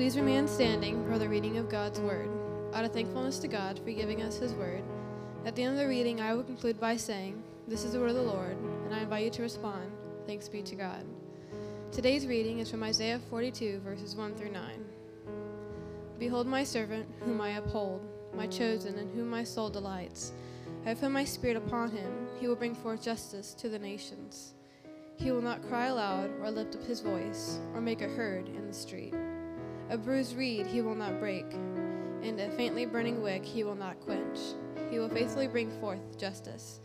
Please remain standing for the reading of God's word. Out of thankfulness to God for giving us his word, at the end of the reading, I will conclude by saying, This is the word of the Lord, and I invite you to respond, Thanks be to God. Today's reading is from Isaiah 42, verses 1 through 9. Behold, my servant, whom I uphold, my chosen, in whom my soul delights. I have put my spirit upon him. He will bring forth justice to the nations. He will not cry aloud, or lift up his voice, or make a heard in the street. A bruised reed he will not break, and a faintly burning wick he will not quench. He will faithfully bring forth justice.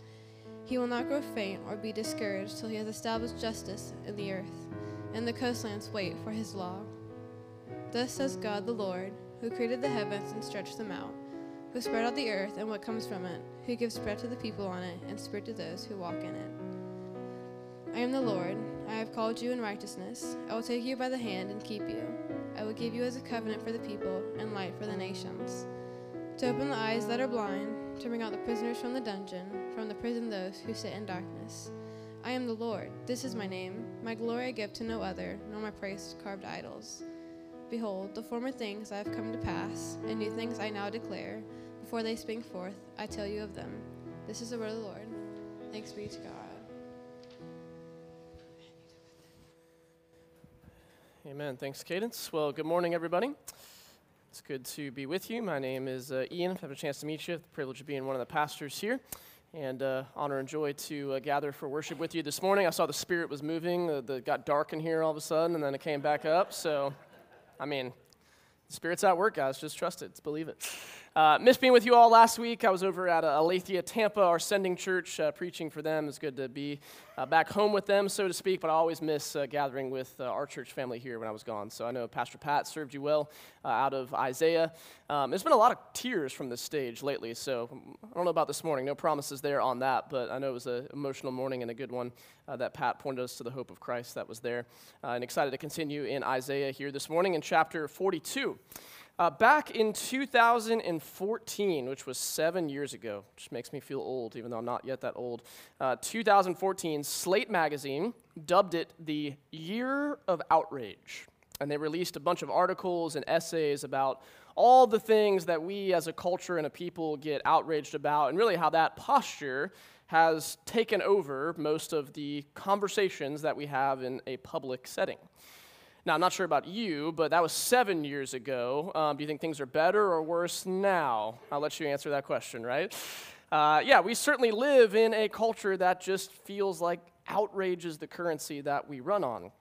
He will not grow faint or be discouraged till he has established justice in the earth, and the coastlands wait for his law. Thus says God the Lord, who created the heavens and stretched them out, who spread out the earth and what comes from it, who gives bread to the people on it, and spirit to those who walk in it. I am the Lord. I have called you in righteousness. I will take you by the hand and keep you. I will give you as a covenant for the people and light for the nations. To open the eyes that are blind, to bring out the prisoners from the dungeon, from the prison those who sit in darkness. I am the Lord. This is my name. My glory I give to no other, nor my praise to carved idols. Behold, the former things I have come to pass, and new things I now declare. Before they spring forth, I tell you of them. This is the word of the Lord. Thanks be to God. Amen. Thanks, Cadence. Well, good morning, everybody. It's good to be with you. My name is uh, Ian. I've a chance to meet you. The privilege of being one of the pastors here. And uh, honor and joy to uh, gather for worship with you this morning. I saw the Spirit was moving. Uh, the, got dark in here all of a sudden, and then it came back up. So, I mean, the Spirit's at work, guys. Just trust it. Just believe it. Uh, missed being with you all last week. I was over at uh, Aletheia, Tampa, our sending church, uh, preaching for them. It's good to be uh, back home with them, so to speak, but I always miss uh, gathering with uh, our church family here when I was gone. So I know Pastor Pat served you well out of Isaiah. Um, there's been a lot of tears from this stage lately, so I don't know about this morning. No promises there on that, but I know it was an emotional morning and a good one that Pat pointed us to the hope of Christ that was there. and excited to continue in Isaiah here this morning in chapter 42. Uh, back in 2014, which was seven years ago, which makes me feel old, even though I'm not yet that old, uh, 2014, Slate Magazine dubbed it the Year of Outrage. And they released a bunch of articles and essays about all the things that we as a culture and a people get outraged about, and really how that posture has taken over most of the conversations that we have in a public setting. Now, I'm not sure about you, but that was seven years ago. Um, do you think things are better or worse now? I'll let you answer that question, right? Uh, yeah, we certainly live in a culture that just feels like outrage is the currency that we run on.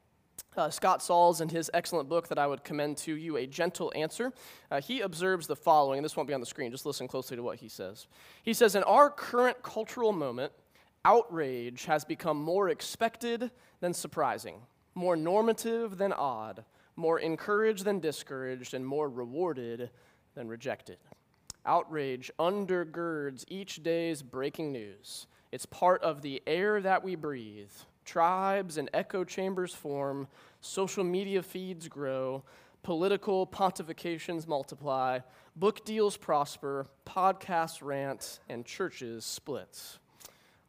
Uh, Scott Sauls, in his excellent book that I would commend to you, A Gentle Answer, uh, he observes the following, this won't be on the screen, just listen closely to what he says. He says, In our current cultural moment, outrage has become more expected than surprising more normative than odd, more encouraged than discouraged, and more rewarded than rejected. Outrage undergirds each day's breaking news. It's part of the air that we breathe. Tribes and echo chambers form, social media feeds grow, political pontifications multiply, book deals prosper, podcasts rant, and churches split.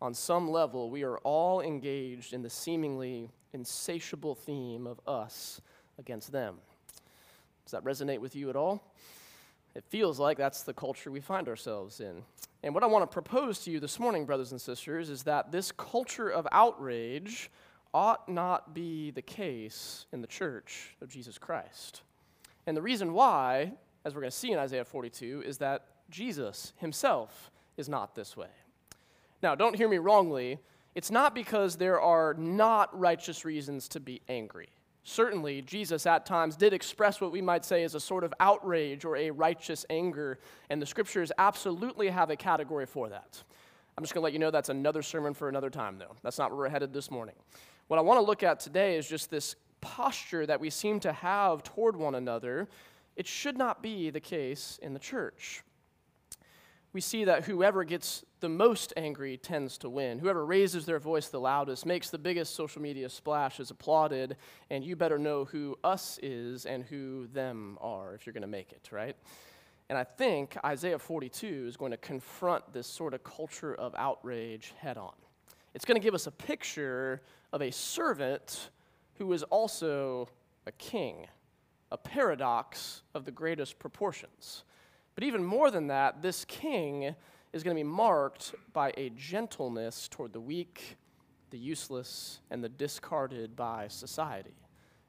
On some level, we are all engaged in the seemingly insatiable theme of us against them. Does that resonate with you at all? It feels like that's the culture we find ourselves in. And what I want to propose to you this morning, brothers and sisters, is that this culture of outrage ought not be the case in the church of Jesus Christ. And the reason why, as we're going to see in Isaiah 42, is that Jesus himself is not this way. Now, don't hear me wrongly it's not because there are not righteous reasons to be angry. Certainly, Jesus at times did express what we might say is a sort of outrage or a righteous anger, and the scriptures absolutely have a category for that. I'm just going to let you know that's another sermon for another time, though. That's not where we're headed this morning. What I want to look at today is just this posture that we seem to have toward one another. It should not be the case in the church we see that whoever gets the most angry tends to win. Whoever raises their voice the loudest, makes the biggest social media splash, is applauded, and you better know who us is and who them are if you're going to make it, right? And I think Isaiah 42 is going to confront this sort of culture of outrage head on. It's going to give us a picture of a servant who is also a king, a paradox of the greatest proportions. But even more than that, this king is going to be marked by a gentleness toward the weak, the useless, and the discarded by society.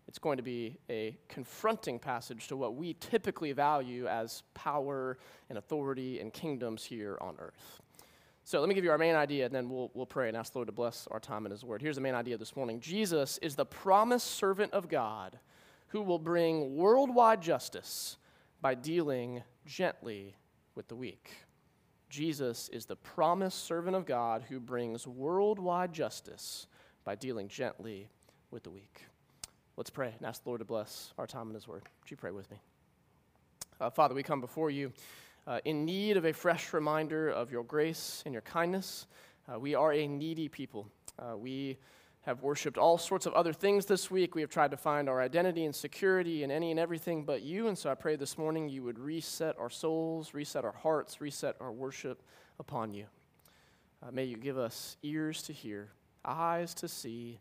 It's going to be a confronting passage to what we typically value as power and authority and kingdoms here on earth. So let me give you our main idea, and then we'll, we'll pray and ask the Lord to bless our time in His Word. Here's the main idea this morning Jesus is the promised servant of God who will bring worldwide justice by dealing gently with the weak. Jesus is the promised servant of God who brings worldwide justice by dealing gently with the weak. Let's pray and ask the Lord to bless our time in His Word. Would you pray with me? Uh, Father, we come before you uh, in need of a fresh reminder of your grace and your kindness. Uh, we are a needy people. Uh, we have worshiped all sorts of other things this week. We have tried to find our identity and security in any and everything but you. And so I pray this morning you would reset our souls, reset our hearts, reset our worship upon you. Uh, may you give us ears to hear, eyes to see,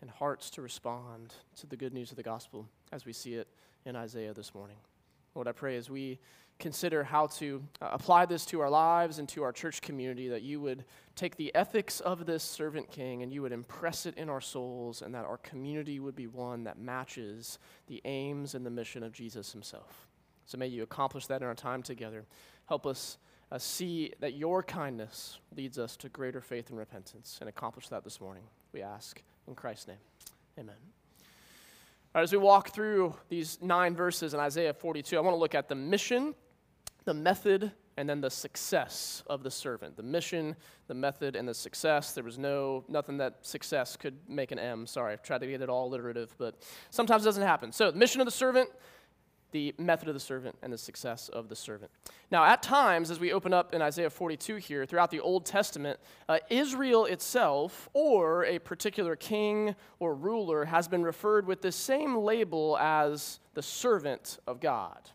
and hearts to respond to the good news of the gospel as we see it in Isaiah this morning. Lord, I pray as we consider how to uh, apply this to our lives and to our church community, that you would take the ethics of this servant king and you would impress it in our souls, and that our community would be one that matches the aims and the mission of Jesus himself. So may you accomplish that in our time together. Help us uh, see that your kindness leads us to greater faith and repentance, and accomplish that this morning, we ask. In Christ's name, amen. Right, as we walk through these nine verses in Isaiah 42, I want to look at the mission the method and then the success of the servant. The mission the method and the success. There was no nothing that success could make an m. Sorry i've tried to get it all alliterative but sometimes it doesn't happen. So the mission of the servant the method of the servant and the success of the servant now at times as we open up in isaiah 42 here throughout the old testament uh, israel itself or a particular king or ruler has been referred with the same label as the servant of god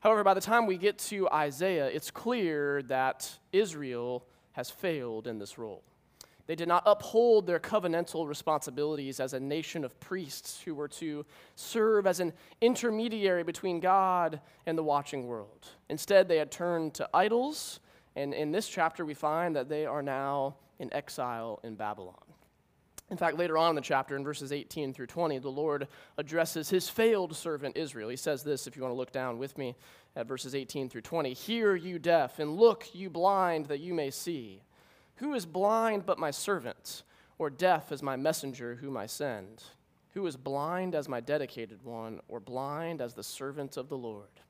However, by the time we get to Isaiah, it's clear that Israel has failed in this role. They did not uphold their covenantal responsibilities as a nation of priests who were to serve as an intermediary between God and the watching world. Instead, they had turned to idols, and in this chapter, we find that they are now in exile in Babylon. In fact, later on in the chapter, in verses 18 through 20, the Lord addresses his failed servant Israel. He says this, if you want to look down with me at verses 18 through 20 Hear, you deaf, and look, you blind, that you may see. Who is blind but my servant, or deaf as my messenger whom I send? Who is blind as my dedicated one, or blind as the servant of the Lord?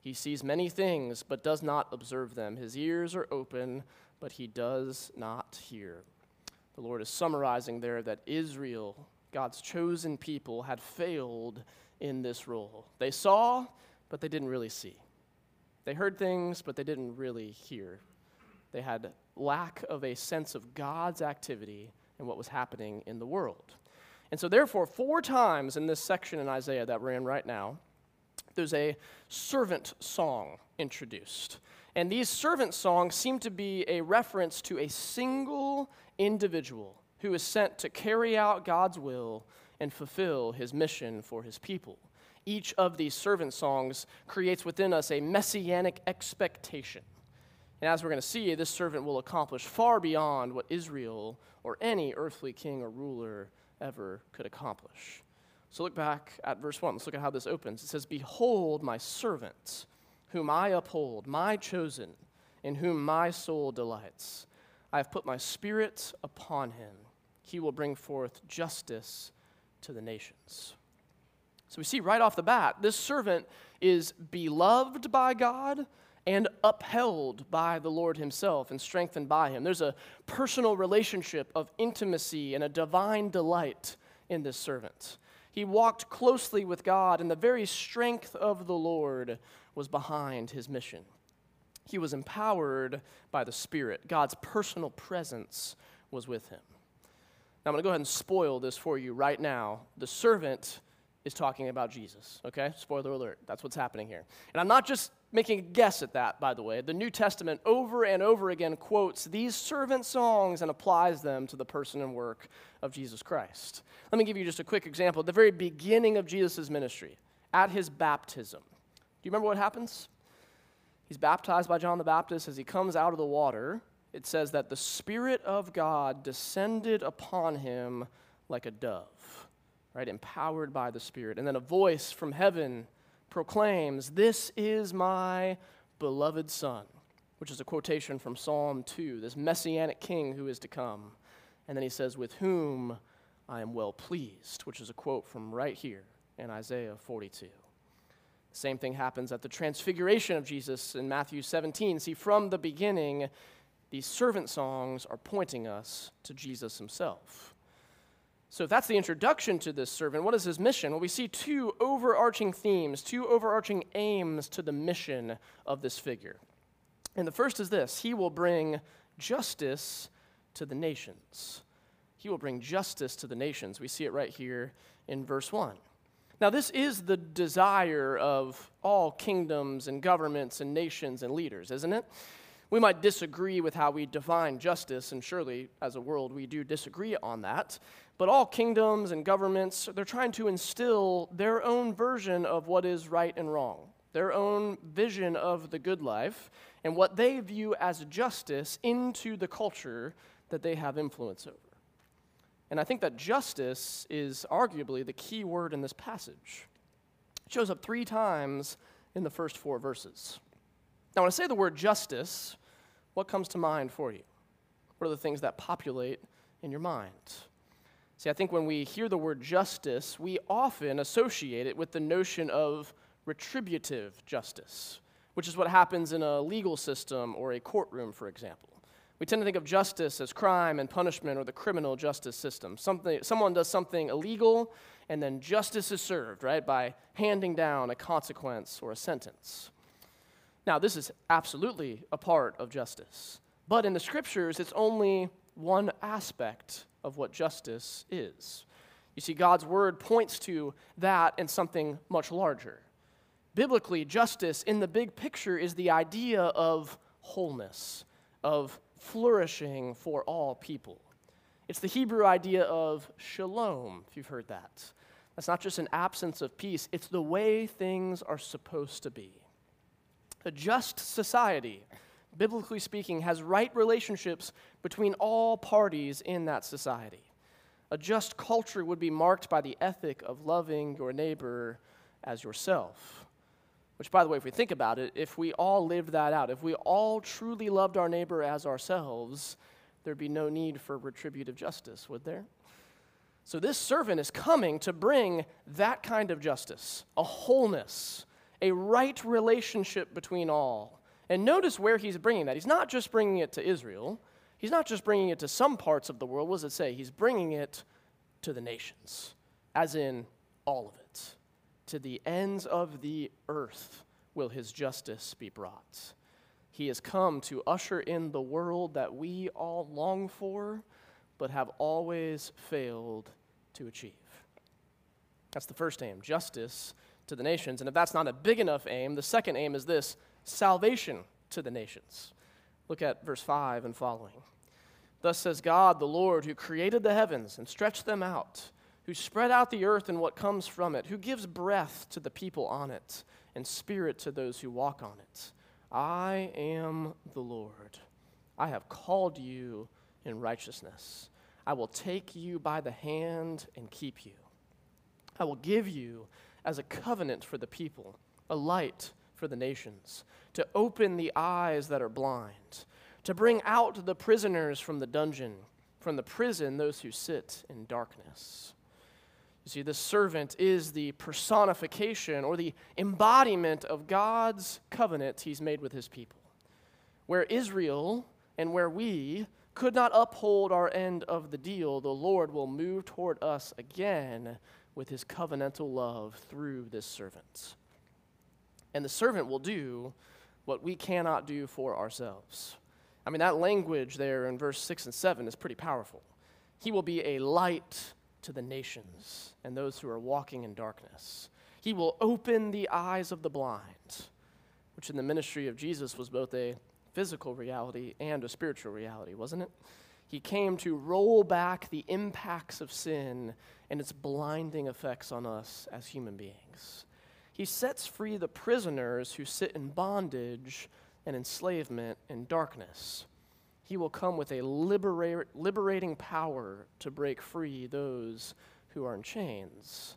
He sees many things, but does not observe them. His ears are open, but he does not hear. The Lord is summarizing there that Israel, God's chosen people, had failed in this role. They saw, but they didn't really see. They heard things, but they didn't really hear. They had lack of a sense of God's activity and what was happening in the world. And so, therefore, four times in this section in Isaiah that we're in right now, there's a servant song introduced. And these servant songs seem to be a reference to a single individual who is sent to carry out God's will and fulfill his mission for his people. Each of these servant songs creates within us a messianic expectation. And as we're going to see, this servant will accomplish far beyond what Israel or any earthly king or ruler ever could accomplish. So look back at verse 1. Let's look at how this opens. It says, Behold, my servant, whom I uphold, my chosen, in whom my soul delights. I have put my spirit upon him. He will bring forth justice to the nations. So we see right off the bat, this servant is beloved by God and upheld by the Lord Himself and strengthened by Him. There's a personal relationship of intimacy and a divine delight in this servant. He walked closely with God, and the very strength of the Lord was behind his mission. He was empowered by the Spirit. God's personal presence was with him. Now, I'm going to go ahead and spoil this for you right now. The servant is talking about Jesus, okay? Spoiler alert. That's what's happening here. And I'm not just making a guess at that, by the way. The New Testament over and over again quotes these servant songs and applies them to the person and work of Jesus Christ. Let me give you just a quick example. At the very beginning of Jesus' ministry, at his baptism. Do you remember what happens? He's baptized by John the Baptist. As he comes out of the water, it says that the Spirit of God descended upon him like a dove, right? Empowered by the Spirit. And then a voice from heaven proclaims, This is my beloved Son, which is a quotation from Psalm 2, this messianic king who is to come. And then he says, With whom I am well pleased, which is a quote from right here in Isaiah 42. The same thing happens at the transfiguration of Jesus in Matthew 17. See, from the beginning, these servant songs are pointing us to Jesus himself. So, if that's the introduction to this servant, what is his mission? Well, we see two overarching themes, two overarching aims to the mission of this figure. And the first is this He will bring justice to the nations. He will bring justice to the nations. We see it right here in verse 1. Now, this is the desire of all kingdoms and governments and nations and leaders, isn't it? We might disagree with how we define justice, and surely as a world we do disagree on that. But all kingdoms and governments, they're trying to instill their own version of what is right and wrong, their own vision of the good life, and what they view as justice into the culture that they have influence over. And I think that justice is arguably the key word in this passage. It shows up three times in the first four verses. Now, when I say the word justice, what comes to mind for you? What are the things that populate in your mind? See, I think when we hear the word justice, we often associate it with the notion of retributive justice, which is what happens in a legal system or a courtroom, for example. We tend to think of justice as crime and punishment or the criminal justice system. Something, someone does something illegal, and then justice is served, right, by handing down a consequence or a sentence. Now, this is absolutely a part of justice, but in the scriptures, it's only one aspect of what justice is. You see, God's word points to that and something much larger. Biblically, justice in the big picture is the idea of wholeness, of flourishing for all people. It's the Hebrew idea of shalom, if you've heard that. That's not just an absence of peace, it's the way things are supposed to be. A just society, biblically speaking, has right relationships between all parties in that society. A just culture would be marked by the ethic of loving your neighbor as yourself. Which, by the way, if we think about it, if we all lived that out, if we all truly loved our neighbor as ourselves, there'd be no need for retributive justice, would there? So, this servant is coming to bring that kind of justice, a wholeness, a right relationship between all. And notice where he's bringing that. He's not just bringing it to Israel, he's not just bringing it to some parts of the world. What does it say? He's bringing it to the nations, as in all of it to the ends of the earth will his justice be brought. He has come to usher in the world that we all long for, but have always failed to achieve. That's the first aim justice to the nations. And if that's not a big enough aim, the second aim is this salvation to the nations. Look at verse 5 and following. Thus says God, the Lord, who created the heavens and stretched them out who spread out the earth and what comes from it, who gives breath to the people on it and spirit to those who walk on it. I am the Lord. I have called you in righteousness. I will take you by the hand and keep you. I will give you as a covenant for the people, a light for the nations, to open the eyes that are blind, to bring out the prisoners from the dungeon, from the prison those who sit in darkness. You see, the servant is the personification or the embodiment of God's covenant he's made with his people. Where Israel and where we could not uphold our end of the deal, the Lord will move toward us again with his covenantal love through this servant. And the servant will do what we cannot do for ourselves. I mean, that language there in verse 6 and 7 is pretty powerful. He will be a light to the nations and those who are walking in darkness. He will open the eyes of the blind, which in the ministry of Jesus was both a physical reality and a spiritual reality, wasn't it? He came to roll back the impacts of sin and its blinding effects on us as human beings. He sets free the prisoners who sit in bondage and enslavement and darkness. He will come with a libera- liberating power to break free those who are in chains.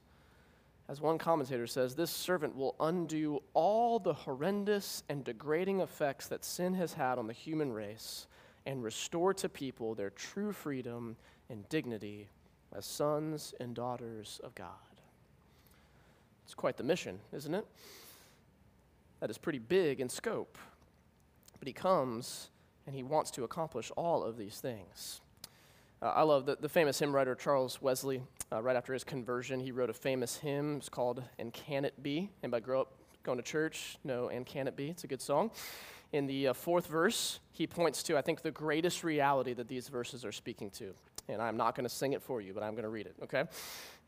As one commentator says, this servant will undo all the horrendous and degrading effects that sin has had on the human race and restore to people their true freedom and dignity as sons and daughters of God. It's quite the mission, isn't it? That is pretty big in scope. But he comes and he wants to accomplish all of these things. Uh, I love the, the famous hymn writer Charles Wesley. Uh, right after his conversion, he wrote a famous hymn. It's called And Can It Be? And by grow up going to church? No, And Can It Be? It's a good song. In the uh, fourth verse, he points to, I think, the greatest reality that these verses are speaking to. And I'm not going to sing it for you, but I'm going to read it, okay?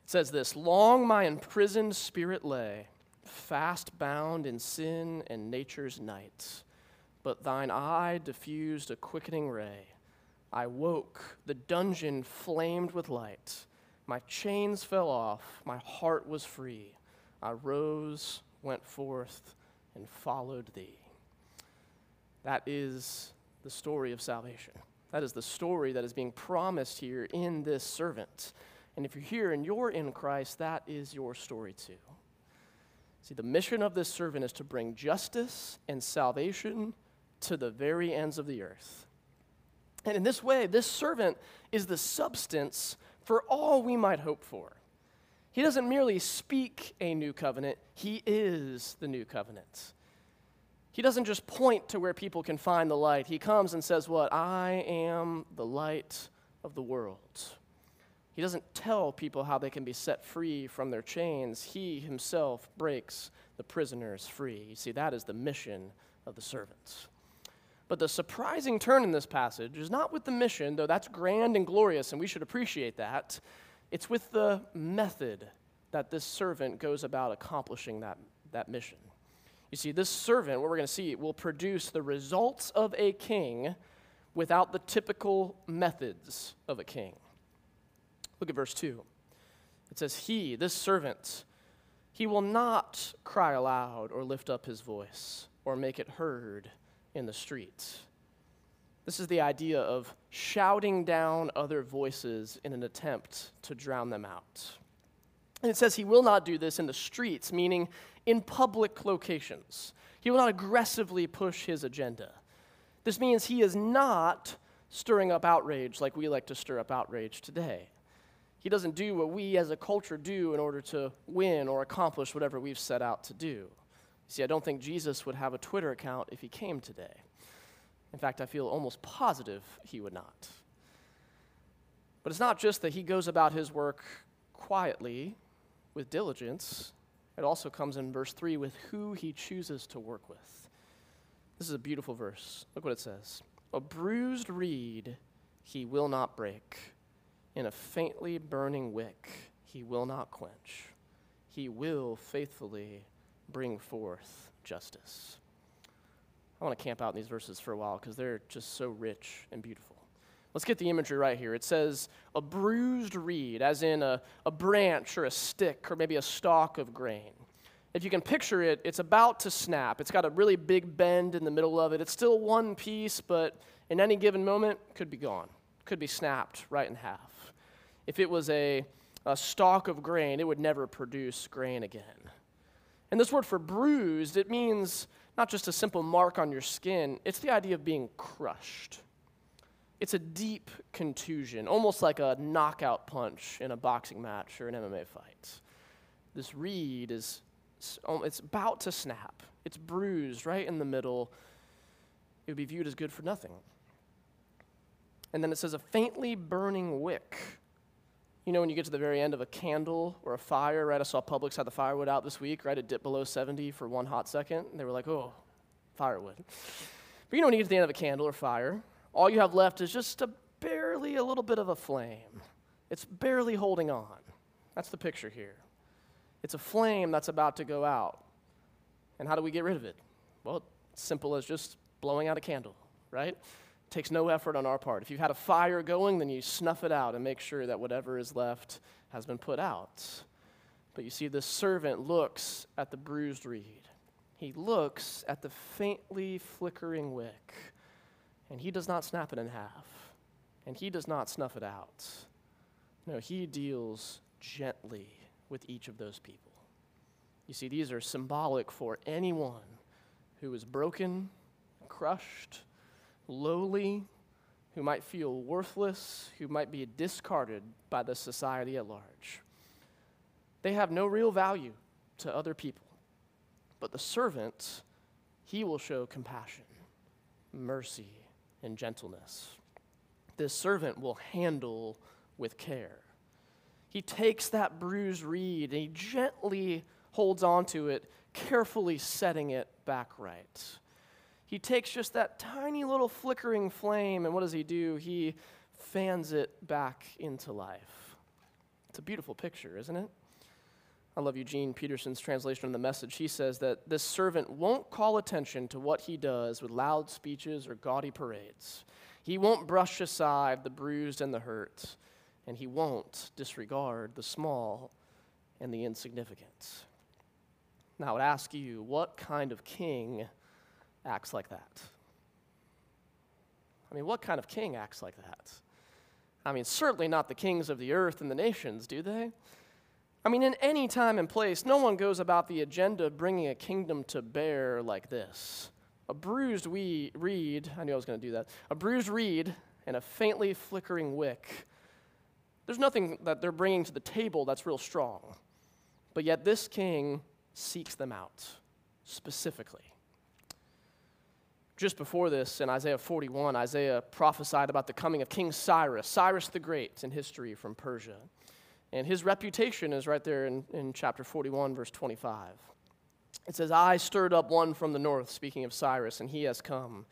Says this Long my imprisoned spirit lay, fast bound in sin and nature's night. But thine eye diffused a quickening ray I woke, the dungeon flamed with light. My chains fell off, my heart was free. I rose, went forth, and followed thee. That is the story of salvation. That is the story that is being promised here in this servant. And if you're here and you're in Christ, that is your story too. See, the mission of this servant is to bring justice and salvation to the very ends of the earth. And in this way, this servant is the substance for all we might hope for. He doesn't merely speak a new covenant, he is the new covenant. He doesn't just point to where people can find the light. He comes and says, What? I am the light of the world. He doesn't tell people how they can be set free from their chains. He himself breaks the prisoners free. You see, that is the mission of the servants. But the surprising turn in this passage is not with the mission, though that's grand and glorious, and we should appreciate that. It's with the method that this servant goes about accomplishing that, that mission. You see, this servant, what we're going to see, will produce the results of a king without the typical methods of a king. Look at verse 2. It says, He, this servant, he will not cry aloud or lift up his voice or make it heard in the streets. This is the idea of shouting down other voices in an attempt to drown them out. And it says he will not do this in the streets, meaning in public locations. He will not aggressively push his agenda. This means he is not stirring up outrage like we like to stir up outrage today. He doesn't do what we as a culture do in order to win or accomplish whatever we've set out to do. See, I don't think Jesus would have a Twitter account if he came today. In fact, I feel almost positive he would not. But it's not just that he goes about his work quietly, with diligence. It also comes in verse 3 with who he chooses to work with. This is a beautiful verse. Look what it says A bruised reed he will not break, in a faintly burning wick he will not quench. He will faithfully bring forth justice. I want to camp out in these verses for a while because they're just so rich and beautiful. Let's get the imagery right here. It says a bruised reed, as in a, a branch or a stick or maybe a stalk of grain. If you can picture it, it's about to snap. It's got a really big bend in the middle of it. It's still one piece, but in any given moment, could be gone, could be snapped right in half. If it was a, a stalk of grain, it would never produce grain again. And this word for bruised, it means not just a simple mark on your skin, it's the idea of being crushed. It's a deep contusion, almost like a knockout punch in a boxing match or an MMA fight. This reed is it's about to snap. It's bruised right in the middle. It would be viewed as good for nothing. And then it says a faintly burning wick. You know, when you get to the very end of a candle or a fire, right? I saw Publix had the firewood out this week, right? It dipped below 70 for one hot second. And they were like, oh, firewood. But you know, when you get to the end of a candle or fire, all you have left is just a barely a little bit of a flame. It's barely holding on. That's the picture here. It's a flame that's about to go out. And how do we get rid of it? Well, it's simple as just blowing out a candle, right? Takes no effort on our part. If you've had a fire going, then you snuff it out and make sure that whatever is left has been put out. But you see, this servant looks at the bruised reed. He looks at the faintly flickering wick, and he does not snap it in half, and he does not snuff it out. No, he deals gently with each of those people. You see, these are symbolic for anyone who is broken, crushed, lowly, who might feel worthless, who might be discarded by the society at large. They have no real value to other people. But the servant, he will show compassion, mercy, and gentleness. This servant will handle with care. He takes that bruised reed and he gently holds onto it, carefully setting it back right. He takes just that tiny little flickering flame, and what does he do? He fans it back into life. It's a beautiful picture, isn't it? I love Eugene Peterson's translation of the message. He says that this servant won't call attention to what he does with loud speeches or gaudy parades. He won't brush aside the bruised and the hurt, and he won't disregard the small and the insignificant. Now, I would ask you, what kind of king acts like that? I mean, what kind of king acts like that? I mean, certainly not the kings of the earth and the nations, do they? I mean, in any time and place, no one goes about the agenda of bringing a kingdom to bear like this. A bruised we- reed, I knew I was going to do that, a bruised reed and a faintly flickering wick. There's nothing that they're bringing to the table that's real strong. But yet, this king seeks them out specifically. Just before this, in Isaiah 41, Isaiah prophesied about the coming of King Cyrus, Cyrus the Great in history from Persia. And his reputation is right there in, in chapter 41, verse 25. It says, I stirred up one from the north, speaking of Cyrus, and he has come.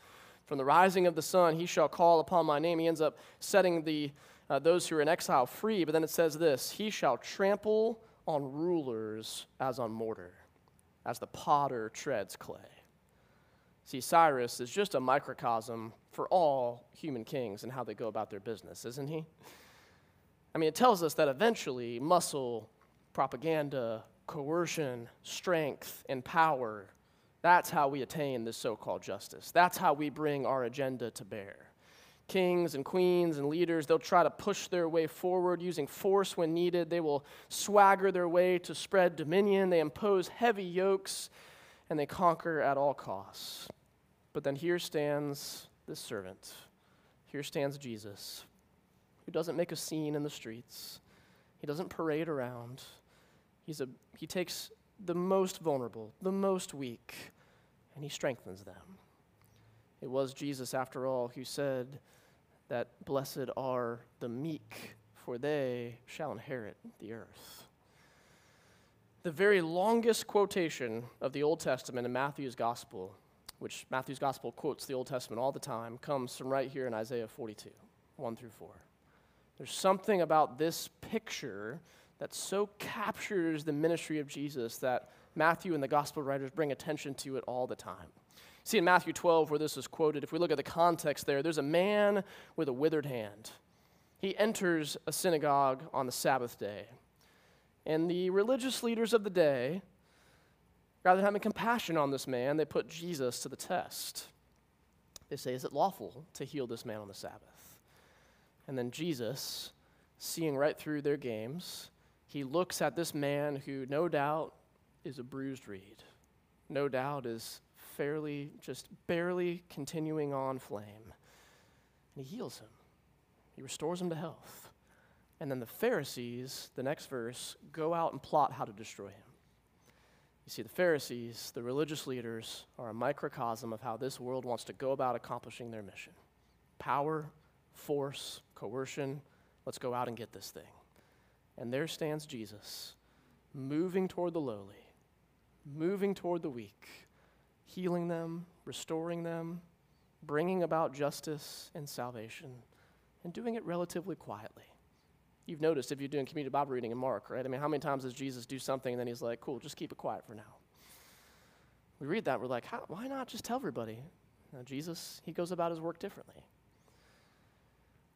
From the rising of the sun, he shall call upon my name. He ends up setting the, uh, those who are in exile free, but then it says this He shall trample on rulers as on mortar, as the potter treads clay. See, Cyrus is just a microcosm for all human kings and how they go about their business, isn't he? I mean, it tells us that eventually muscle, propaganda, coercion, strength, and power that's how we attain this so called justice. That's how we bring our agenda to bear. Kings and queens and leaders, they'll try to push their way forward using force when needed. They will swagger their way to spread dominion. They impose heavy yokes and they conquer at all costs. But then here stands this servant. Here stands Jesus, who doesn't make a scene in the streets. He doesn't parade around. He's a, he takes the most vulnerable, the most weak, and he strengthens them. It was Jesus, after all, who said that blessed are the meek, for they shall inherit the earth. The very longest quotation of the Old Testament in Matthew's Gospel, which Matthew's Gospel quotes the Old Testament all the time, comes from right here in Isaiah 42, 1 through 4. There's something about this picture that so captures the ministry of Jesus that Matthew and the gospel writers bring attention to it all the time. See, in Matthew 12, where this is quoted, if we look at the context there, there's a man with a withered hand. He enters a synagogue on the Sabbath day. And the religious leaders of the day, rather than having compassion on this man, they put Jesus to the test. They say, Is it lawful to heal this man on the Sabbath? And then Jesus, seeing right through their games, he looks at this man who, no doubt, is a bruised reed, no doubt is fairly, just barely continuing on flame. And he heals him, he restores him to health. And then the Pharisees, the next verse, go out and plot how to destroy him. You see, the Pharisees, the religious leaders, are a microcosm of how this world wants to go about accomplishing their mission power, force, coercion. Let's go out and get this thing. And there stands Jesus, moving toward the lowly, moving toward the weak, healing them, restoring them, bringing about justice and salvation, and doing it relatively quietly. You've noticed if you're doing community Bible reading in Mark, right? I mean, how many times does Jesus do something and then he's like, cool, just keep it quiet for now? We read that, we're like, why not just tell everybody? Now, Jesus, he goes about his work differently.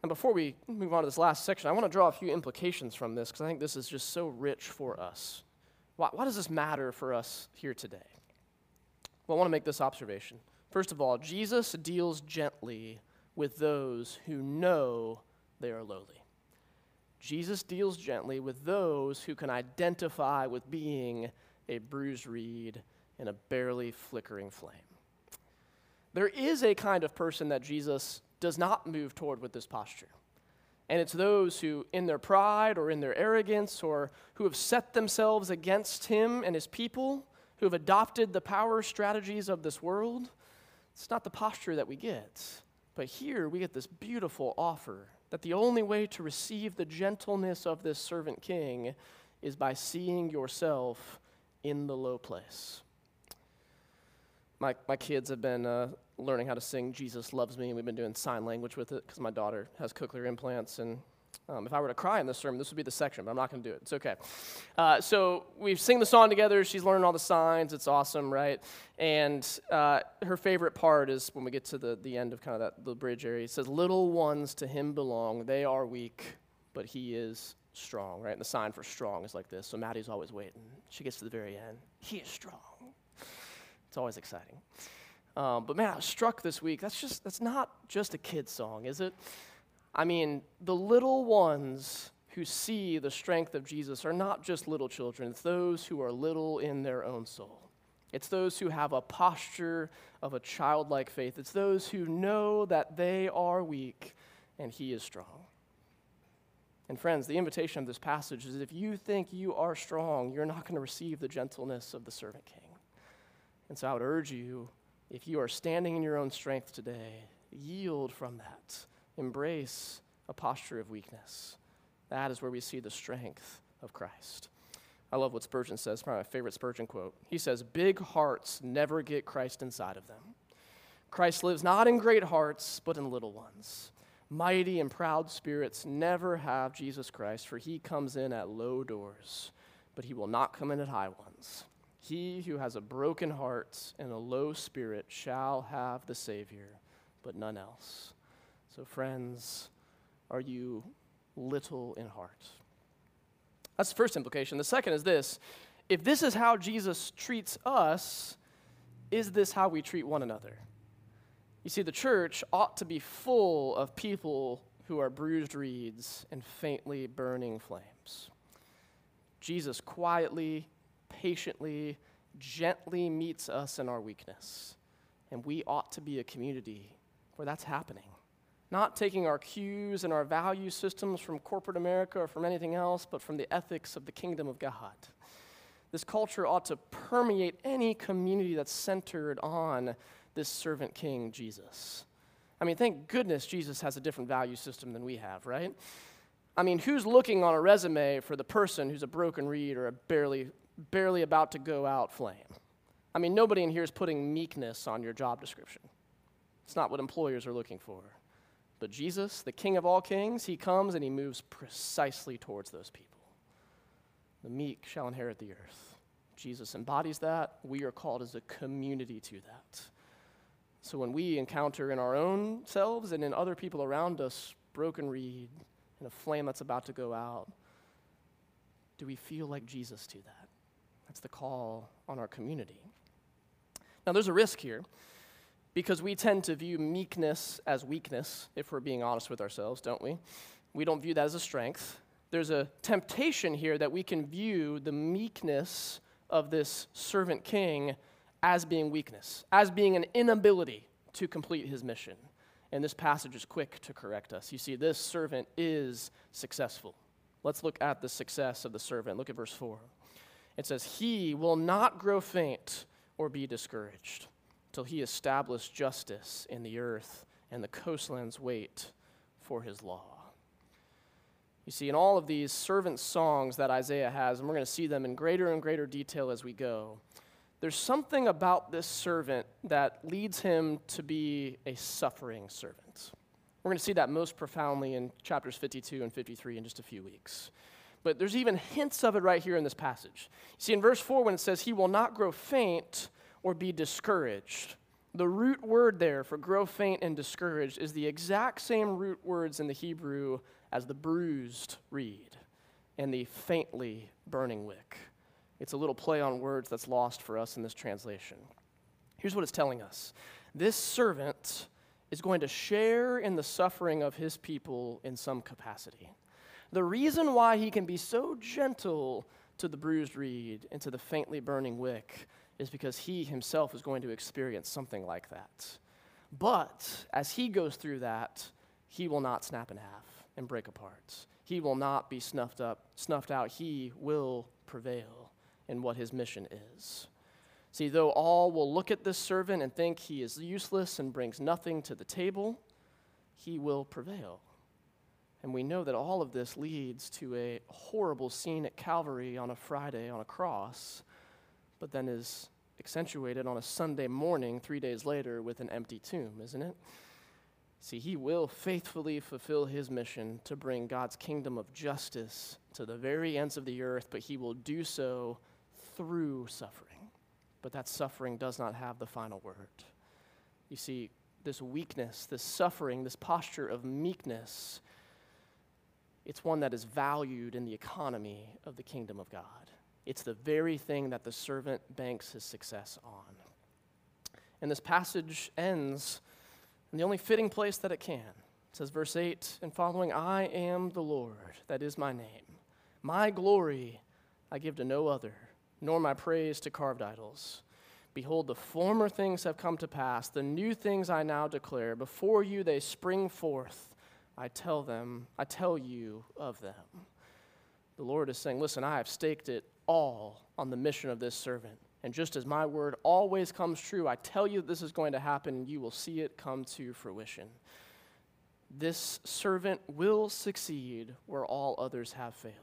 And before we move on to this last section, I want to draw a few implications from this because I think this is just so rich for us. Why, why does this matter for us here today? Well, I want to make this observation. First of all, Jesus deals gently with those who know they are lowly. Jesus deals gently with those who can identify with being a bruised reed in a barely flickering flame. There is a kind of person that Jesus does not move toward with this posture. And it's those who, in their pride or in their arrogance, or who have set themselves against him and his people, who have adopted the power strategies of this world, it's not the posture that we get. But here we get this beautiful offer that the only way to receive the gentleness of this servant king is by seeing yourself in the low place. My, my kids have been uh, learning how to sing Jesus Loves Me, and we've been doing sign language with it because my daughter has cochlear implants. And um, if I were to cry in this sermon, this would be the section, but I'm not going to do it. It's okay. Uh, so we sing the song together. She's learning all the signs. It's awesome, right? And uh, her favorite part is when we get to the, the end of kind of that the bridge area. It says, Little ones to him belong. They are weak, but he is strong, right? And the sign for strong is like this. So Maddie's always waiting. She gets to the very end. He is strong. It's always exciting. Um, but man, I was struck this week. That's just that's not just a kid song, is it? I mean, the little ones who see the strength of Jesus are not just little children. It's those who are little in their own soul. It's those who have a posture of a childlike faith. It's those who know that they are weak and He is strong. And friends, the invitation of this passage is if you think you are strong, you're not going to receive the gentleness of the servant king. And so I would urge you if you are standing in your own strength today, yield from that. Embrace a posture of weakness. That is where we see the strength of Christ. I love what Spurgeon says, probably my favorite Spurgeon quote. He says, Big hearts never get Christ inside of them. Christ lives not in great hearts, but in little ones. Mighty and proud spirits never have Jesus Christ, for he comes in at low doors, but he will not come in at high ones. He who has a broken heart and a low spirit shall have the Savior, but none else. So, friends, are you little in heart? That's the first implication. The second is this if this is how Jesus treats us, is this how we treat one another? You see, the church ought to be full of people who are bruised reeds and faintly burning flames. Jesus quietly patiently, gently meets us in our weakness. And we ought to be a community where that's happening. Not taking our cues and our value systems from corporate America or from anything else, but from the ethics of the kingdom of God. This culture ought to permeate any community that's centered on this servant king, Jesus. I mean, thank goodness Jesus has a different value system than we have, right? I mean, who's looking on a resume for the person who's a broken reed or a barely barely about to go out flame. I mean, nobody in here is putting meekness on your job description. It's not what employers are looking for. But Jesus, the King of all kings, he comes and he moves precisely towards those people. The meek shall inherit the earth. Jesus embodies that. We are called as a community to that. So when we encounter in our own selves and in other people around us broken reed and a flame that's about to go out, do we feel like Jesus to that? That's the call on our community. Now, there's a risk here because we tend to view meekness as weakness, if we're being honest with ourselves, don't we? We don't view that as a strength. There's a temptation here that we can view the meekness of this servant king as being weakness, as being an inability to complete his mission. And this passage is quick to correct us. You see, this servant is successful. Let's look at the success of the servant. Look at verse 4. It says, He will not grow faint or be discouraged till he establish justice in the earth and the coastlands wait for his law. You see, in all of these servant songs that Isaiah has, and we're going to see them in greater and greater detail as we go, there's something about this servant that leads him to be a suffering servant. We're going to see that most profoundly in chapters 52 and 53 in just a few weeks. But there's even hints of it right here in this passage. You see, in verse 4, when it says, He will not grow faint or be discouraged, the root word there for grow faint and discouraged is the exact same root words in the Hebrew as the bruised reed and the faintly burning wick. It's a little play on words that's lost for us in this translation. Here's what it's telling us this servant is going to share in the suffering of his people in some capacity. The reason why he can be so gentle to the bruised reed and to the faintly burning wick is because he himself is going to experience something like that. But as he goes through that, he will not snap in half and break apart. He will not be snuffed up, snuffed out. He will prevail in what his mission is. See, though all will look at this servant and think he is useless and brings nothing to the table, he will prevail. And we know that all of this leads to a horrible scene at Calvary on a Friday on a cross, but then is accentuated on a Sunday morning, three days later, with an empty tomb, isn't it? See, he will faithfully fulfill his mission to bring God's kingdom of justice to the very ends of the earth, but he will do so through suffering. But that suffering does not have the final word. You see, this weakness, this suffering, this posture of meekness, it's one that is valued in the economy of the kingdom of God. It's the very thing that the servant banks his success on. And this passage ends in the only fitting place that it can. It says, verse 8 and following, I am the Lord, that is my name. My glory I give to no other, nor my praise to carved idols. Behold, the former things have come to pass, the new things I now declare. Before you they spring forth. I tell them, I tell you of them. The Lord is saying, Listen, I have staked it all on the mission of this servant. And just as my word always comes true, I tell you this is going to happen, and you will see it come to fruition. This servant will succeed where all others have failed.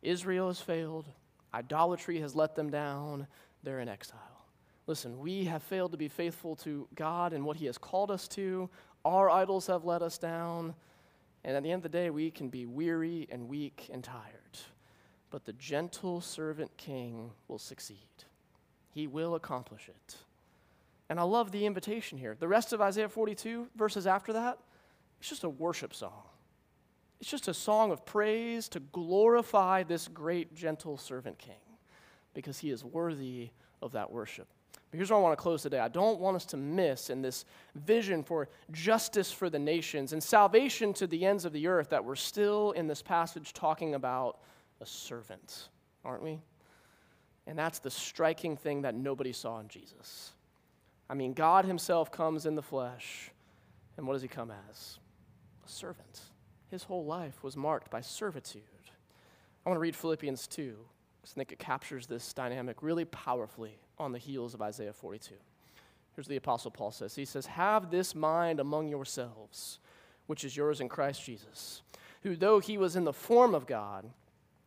Israel has failed, idolatry has let them down, they're in exile. Listen, we have failed to be faithful to God and what He has called us to. Our idols have let us down. And at the end of the day, we can be weary and weak and tired but the gentle servant king will succeed. He will accomplish it. And I love the invitation here. The rest of Isaiah 42, verses after that, it's just a worship song. It's just a song of praise to glorify this great, gentle servant king because he is worthy of that worship. But here's where I want to close today. I don't want us to miss in this vision for justice for the nations and salvation to the ends of the earth that we're still in this passage talking about a servant, aren't we? And that's the striking thing that nobody saw in Jesus. I mean, God Himself comes in the flesh, and what does He come as? A servant. His whole life was marked by servitude. I want to read Philippians 2, because I think it captures this dynamic really powerfully on the heels of Isaiah 42. Here's the Apostle Paul says He says, Have this mind among yourselves, which is yours in Christ Jesus, who, though He was in the form of God,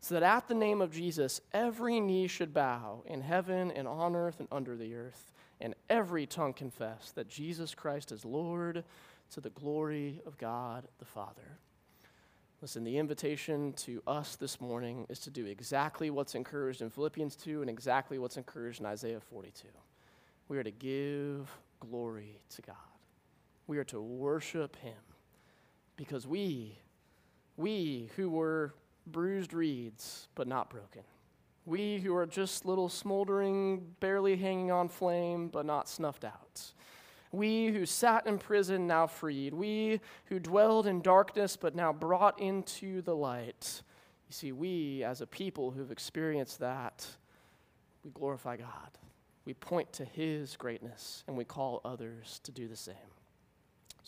so that at the name of Jesus, every knee should bow in heaven and on earth and under the earth, and every tongue confess that Jesus Christ is Lord to the glory of God the Father. Listen, the invitation to us this morning is to do exactly what's encouraged in Philippians 2 and exactly what's encouraged in Isaiah 42. We are to give glory to God. We are to worship Him because we, we who were bruised reeds, but not broken. We who are just little smoldering, barely hanging on flame, but not snuffed out. We who sat in prison, now freed. We who dwelled in darkness, but now brought into the light. You see, we as a people who've experienced that, we glorify God. We point to His greatness, and we call others to do the same.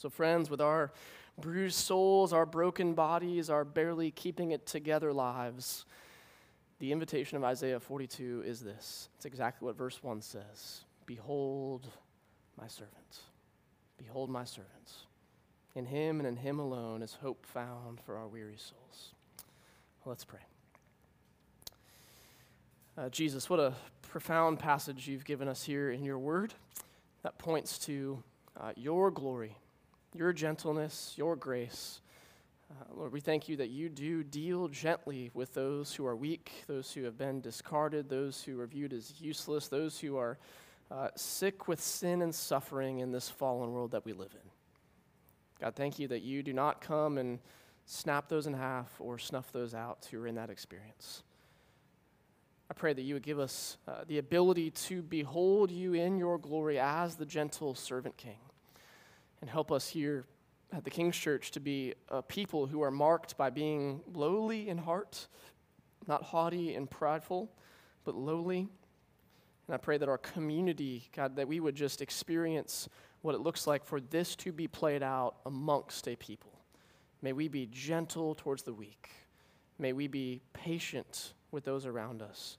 So, friends, with our bruised souls, our broken bodies, our barely keeping it together lives. The invitation of Isaiah 42 is this it's exactly what verse 1 says Behold my servant. Behold my servant. In him and in him alone is hope found for our weary souls. Let's pray. Uh, Jesus, what a profound passage you've given us here in your word. that points to uh, your glory, your gentleness, your grace. Uh, Lord, we thank you that you do deal gently with those who are weak, those who have been discarded, those who are viewed as useless, those who are uh, sick with sin and suffering in this fallen world that we live in. God, thank you that you do not come and snap those in half or snuff those out who are in that experience. I pray that you would give us uh, the ability to behold you in your glory as the gentle servant king and help us here at the King's Church to be a people who are marked by being lowly in heart, not haughty and prideful, but lowly. And I pray that our community, God, that we would just experience what it looks like for this to be played out amongst a people. May we be gentle towards the weak. May we be patient with those around us.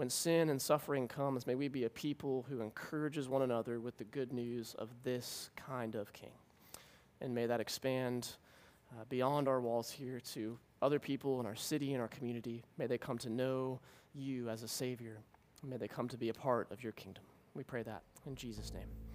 When sin and suffering comes, may we be a people who encourages one another with the good news of this kind of king. And may that expand uh, beyond our walls here to other people in our city and our community. May they come to know you as a Savior. May they come to be a part of your kingdom. We pray that in Jesus' name.